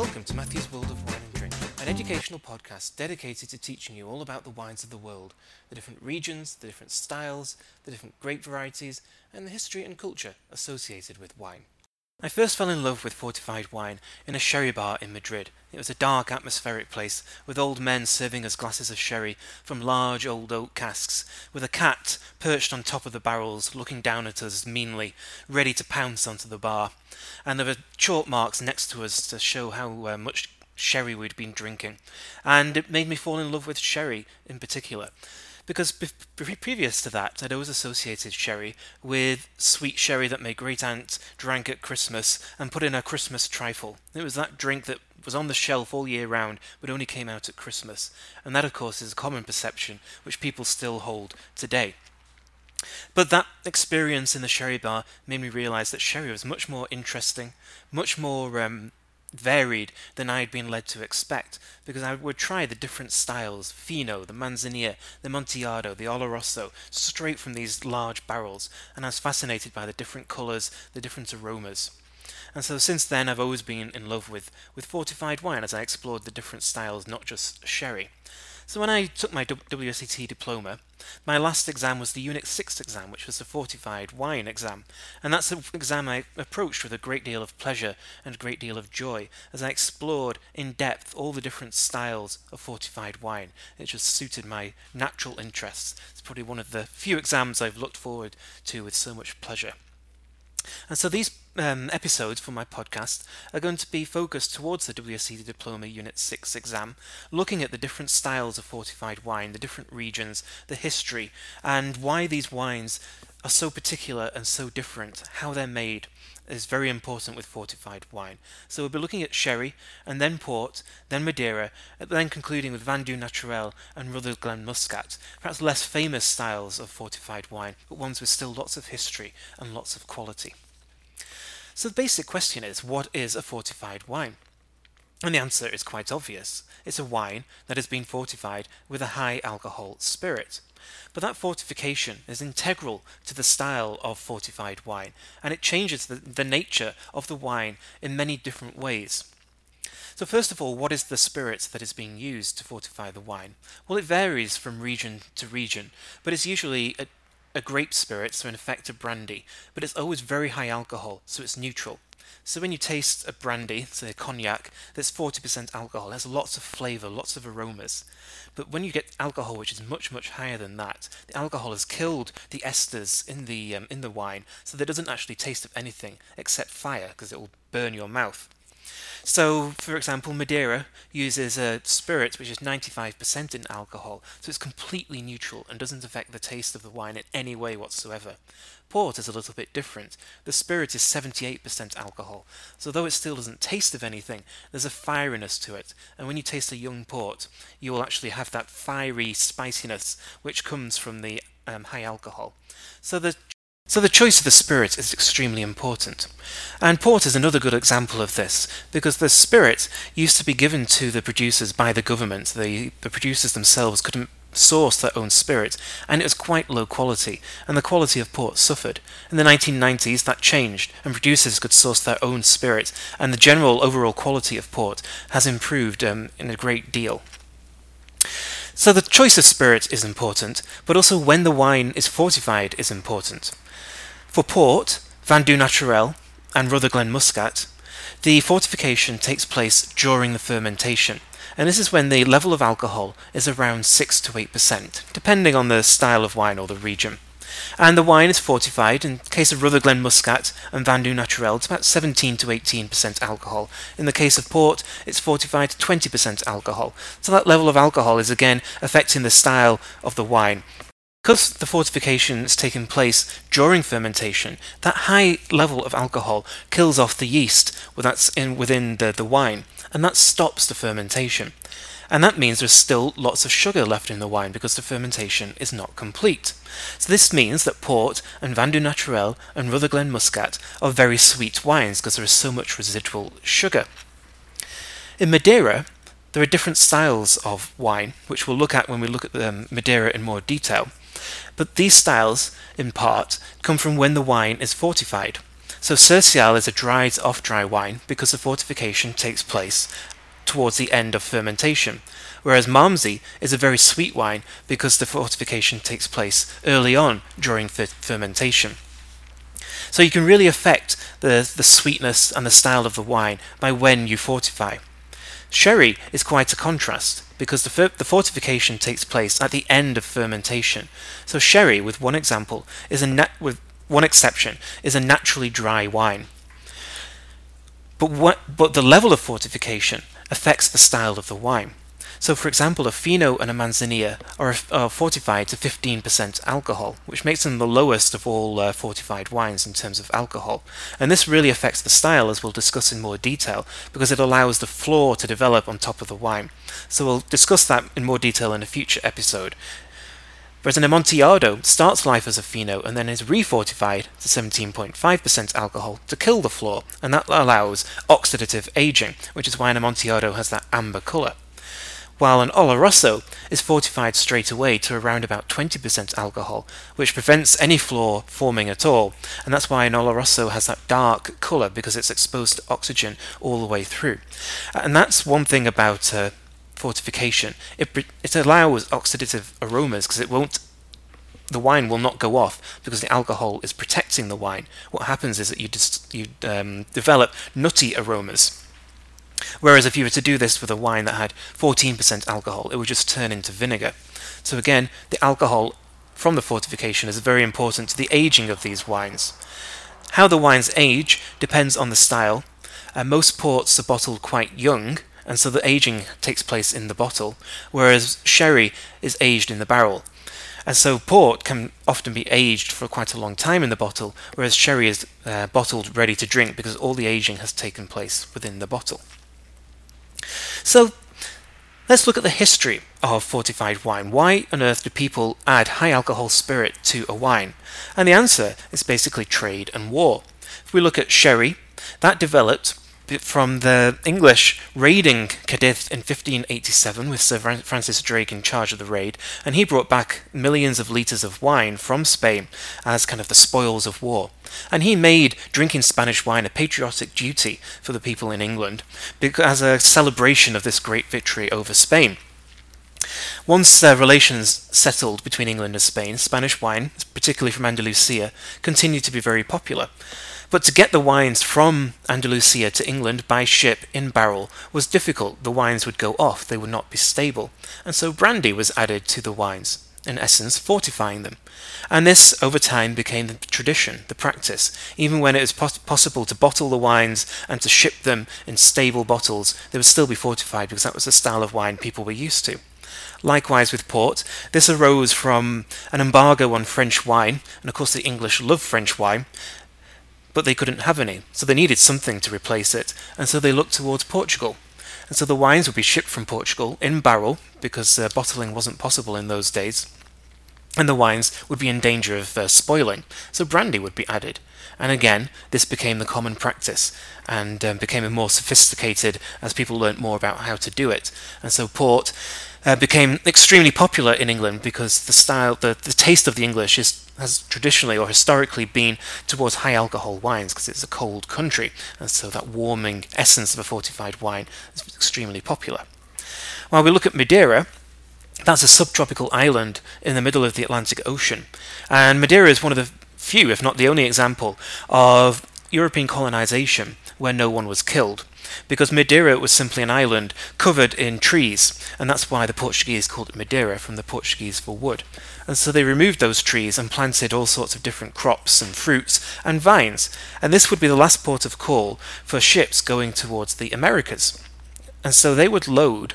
Welcome to Matthew's World of Wine and Drink, an educational podcast dedicated to teaching you all about the wines of the world, the different regions, the different styles, the different grape varieties, and the history and culture associated with wine. I first fell in love with fortified wine in a sherry bar in Madrid. It was a dark, atmospheric place, with old men serving us glasses of sherry from large old oak casks, with a cat perched on top of the barrels, looking down at us meanly, ready to pounce onto the bar. And there were chalk marks next to us to show how uh, much sherry we'd been drinking. And it made me fall in love with sherry in particular because be- previous to that, I'd always associated sherry with sweet sherry that my great aunt drank at Christmas and put in a Christmas trifle. It was that drink that was on the shelf all year round, but only came out at Christmas. And that, of course, is a common perception which people still hold today. But that experience in the sherry bar made me realize that sherry was much more interesting, much more um, varied than I had been led to expect, because I would try the different styles Fino, the Manzanilla, the Amontillado, the Oloroso, straight from these large barrels, and I was fascinated by the different colours, the different aromas. And so since then, I've always been in love with, with fortified wine as I explored the different styles, not just sherry. So when I took my WSET diploma, my last exam was the Unit 6 exam, which was the fortified wine exam, and that's an exam I approached with a great deal of pleasure and a great deal of joy as I explored in depth all the different styles of fortified wine. It just suited my natural interests. It's probably one of the few exams I've looked forward to with so much pleasure. And so these um, episodes for my podcast are going to be focused towards the WSET Diploma Unit 6 exam, looking at the different styles of fortified wine, the different regions, the history, and why these wines are so particular and so different, how they're made is very important with fortified wine. So we'll be looking at sherry, and then port, then Madeira, and then concluding with Vin Doux Naturel and Rutherglen Glen Muscat, perhaps less famous styles of fortified wine, but ones with still lots of history and lots of quality. So the basic question is, what is a fortified wine? And the answer is quite obvious. It's a wine that has been fortified with a high alcohol spirit. But that fortification is integral to the style of fortified wine, and it changes the, the nature of the wine in many different ways. So, first of all, what is the spirit that is being used to fortify the wine? Well, it varies from region to region, but it's usually a a grape spirit, so in effect a brandy, but it's always very high alcohol, so it's neutral. So when you taste a brandy, say a cognac, that's 40% alcohol, has lots of flavour, lots of aromas. But when you get alcohol which is much, much higher than that, the alcohol has killed the esters in the, um, in the wine, so there doesn't actually taste of anything except fire, because it will burn your mouth. So, for example, Madeira uses a spirit which is 95% in alcohol, so it's completely neutral and doesn't affect the taste of the wine in any way whatsoever. Port is a little bit different. The spirit is 78% alcohol, so though it still doesn't taste of anything, there's a fieriness to it, and when you taste a young port, you will actually have that fiery spiciness which comes from the um, high alcohol. So the so the choice of the spirit is extremely important. And port is another good example of this, because the spirit used to be given to the producers by the government. The, the producers themselves couldn't source their own spirit, and it was quite low quality, and the quality of port suffered. In the 1990s, that changed, and producers could source their own spirit, and the general overall quality of port has improved um, in a great deal. So the choice of spirit is important, but also when the wine is fortified is important. For port, Vin Doux Naturel, and Rutherglen Muscat, the fortification takes place during the fermentation, and this is when the level of alcohol is around 6 to 8%, depending on the style of wine or the region. And the wine is fortified, in case of Rutherglen Muscat and Vin Doux Naturel, it's about 17 to 18% alcohol. In the case of port, it's fortified to 20% alcohol. So that level of alcohol is again affecting the style of the wine. Because the fortification is taking place during fermentation, that high level of alcohol kills off the yeast that's in, within the, the wine, and that stops the fermentation. And that means there's still lots of sugar left in the wine because the fermentation is not complete. So this means that port and Vin Doux Naturel and Rutherglen Muscat are very sweet wines because there is so much residual sugar. In Madeira, there are different styles of wine, which we'll look at when we look at the Madeira in more detail. But these styles, in part, come from when the wine is fortified. So Sercial is a dried off dry wine because the fortification takes place towards the end of fermentation, whereas Malmsey is a very sweet wine because the fortification takes place early on during fermentation. So you can really affect the, the sweetness and the style of the wine by when you fortify. Sherry is quite a contrast because the, the, fortification takes place at the end of fermentation. So sherry, with one example, is a with one exception, is a naturally dry wine. But what, but the level of fortification affects the style of the wine. So, for example, a Fino and a Manzanilla are, are fortified to 15% alcohol, which makes them the lowest of all uh, fortified wines in terms of alcohol. And this really affects the style, as we'll discuss in more detail, because it allows the flor to develop on top of the wine. So, we'll discuss that in more detail in a future episode. Whereas an Amontillado starts life as a Fino and then is refortified to 17.5% alcohol to kill the flor, and that allows oxidative aging, which is why an Amontillado has that amber colour while an Oloroso is fortified straight away to around about 20% alcohol, which prevents any flor forming at all, and that's why an Oloroso has that dark colour because it's exposed to oxygen all the way through. And that's one thing about uh, fortification. It, it allows oxidative aromas because it won't the wine will not go off because the alcohol is protecting the wine. What happens is that you you um, develop nutty aromas Whereas if you were to do this with a wine that had 14% alcohol, it would just turn into vinegar. So again, the alcohol from the fortification is very important to the aging of these wines. How the wines age depends on the style. Uh, most ports are bottled quite young, and so the aging takes place in the bottle, whereas sherry is aged in the barrel. And so port can often be aged for quite a long time in the bottle, whereas sherry is uh, bottled ready to drink because all the aging has taken place within the bottle. So let's look at the history of fortified wine. Why on earth do people add high alcohol spirit to a wine? And the answer is basically trade and war. If we look at sherry, that developed from the English raiding Cadiz in 1587 with Sir Francis Drake in charge of the raid, and he brought back millions of litres of wine from Spain as kind of the spoils of war. And he made drinking Spanish wine a patriotic duty for the people in England as a celebration of this great victory over Spain. Once uh, relations settled between England and Spain, Spanish wine, particularly from Andalusia, continued to be very popular. But to get the wines from Andalusia to England by ship in barrel was difficult. The wines would go off, they would not be stable, and so brandy was added to the wines, in essence fortifying them. And this, over time, became the tradition, the practice. Even when it was pos- possible to bottle the wines and to ship them in stable bottles, they would still be fortified because that was the style of wine people were used to. Likewise with port, this arose from an embargo on French wine, and of course the English love French wine, but they couldn't have any, so they needed something to replace it, and so they looked towards Portugal. And so the wines would be shipped from Portugal in barrel, because uh, bottling wasn't possible in those days, and the wines would be in danger of uh, spoiling, so brandy would be added. And again, this became the common practice and um, became more sophisticated as people learnt more about how to do it. And so port uh, became extremely popular in England because the style, the, the taste of the English is has traditionally or historically been towards high alcohol wines because it's a cold country, and so that warming essence of a fortified wine is extremely popular. While we look at Madeira, that's a subtropical island in the middle of the Atlantic Ocean, and Madeira is one of the few, if not the only example, of European colonization where no one was killed because Madeira was simply an island covered in trees, and that's why the Portuguese called it Madeira from the Portuguese for wood. And so they removed those trees and planted all sorts of different crops and fruits and vines, and this would be the last port of call for ships going towards the Americas. And so they would load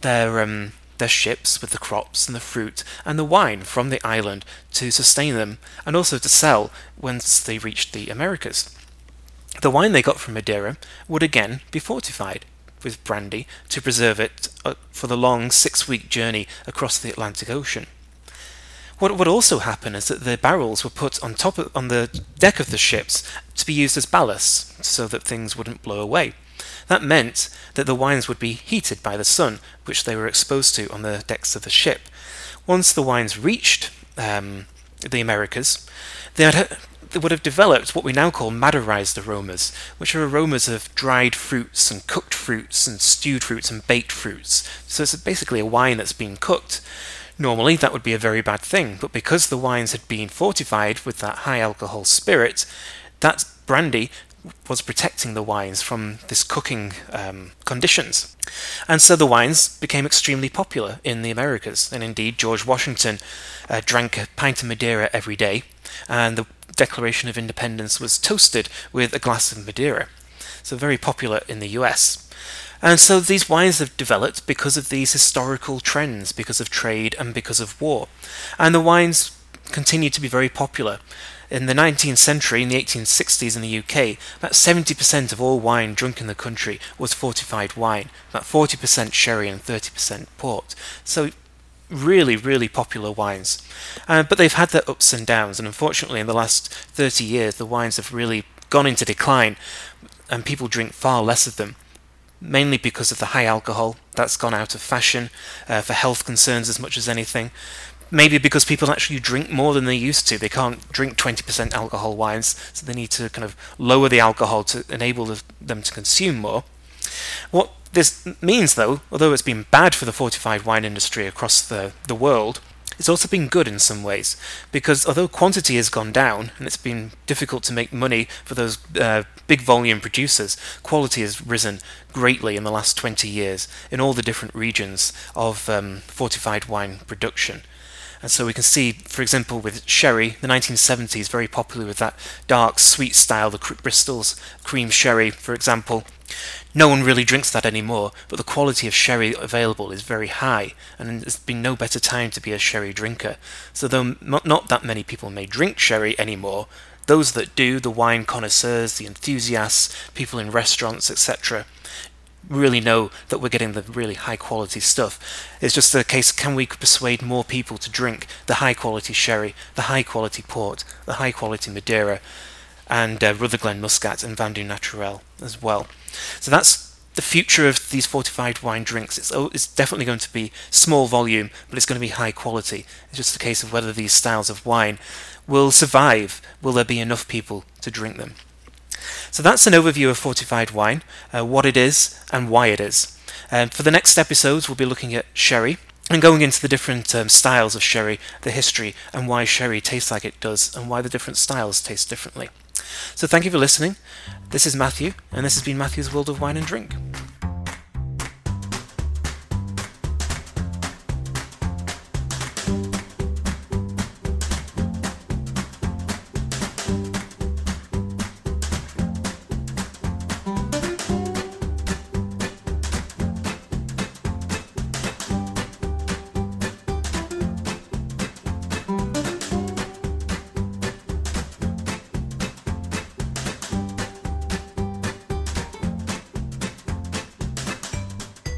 their um, their ships with the crops and the fruit and the wine from the island to sustain them and also to sell once they reached the Americas. The wine they got from Madeira would again be fortified with brandy to preserve it uh, for the long six week journey across the Atlantic Ocean. What would also happen is that the barrels were put on top of, on the deck of the ships to be used as ballast so that things wouldn't blow away. That meant that the wines would be heated by the sun, which they were exposed to on the decks of the ship. Once the wines reached um, the Americas, they had they would have developed what we now call Maderized aromas, which are aromas of dried fruits and cooked fruits and stewed fruits and baked fruits. So it's basically a wine that's been cooked. Normally, that would be a very bad thing, but because the wines had been fortified with that high alcohol spirit, that brandy was protecting the wines from this cooking um, conditions. And so the wines became extremely popular in the Americas. And indeed, George Washington uh, drank a pint of Madeira every day, and the Declaration of Independence was toasted with a glass of Madeira. So very popular in the US. And so these wines have developed because of these historical trends, because of trade and because of war. And the wines continue to be very popular. In the 19th century, in the 1860s in the UK, about 70% of all wine drunk in the country was fortified wine, about 40% sherry and 30% port. So really, really popular wines. Uh, but they've had their ups and downs, and unfortunately, in the last 30 years, the wines have really gone into decline, and people drink far less of them. Mainly because of the high alcohol, that's gone out of fashion uh, for health concerns as much as anything maybe because people actually drink more than they used to. They can't drink 20% alcohol wines, so they need to kind of lower the alcohol to enable them to consume more. What this means, though, although it's been bad for the fortified wine industry across the, the world, it's also been good in some ways, because although quantity has gone down and it's been difficult to make money for those uh, big volume producers, quality has risen greatly in the last 20 years in all the different regions of um, fortified wine production. And so we can see, for example, with sherry, the 1970s, very popular with that dark, sweet style, the Bristol's cream sherry, for example. No one really drinks that anymore, but the quality of sherry available is very high, and there's been no better time to be a sherry drinker. So, though not that many people may drink sherry anymore, those that do, the wine connoisseurs, the enthusiasts, people in restaurants, etc., really know that we're getting the really high quality stuff. It's just a case can we persuade more people to drink the high quality sherry, the high quality port, the high quality Madeira, and uh, Rutherglen Muscat and Vin Doux Naturel as well. So that's the future of these fortified wine drinks. It's, oh, it's definitely going to be small volume, but it's going to be high quality. It's just a case of whether these styles of wine will survive. Will there be enough people to drink them? So that's an overview of fortified wine, uh, what it is and why it is. Um, for the next episodes, we'll be looking at sherry and going into the different um, styles of sherry, the history, and why sherry tastes like it does, and why the different styles taste differently. So thank you for listening. This is Matthew, and this has been Matthew's World of Wine and Drink.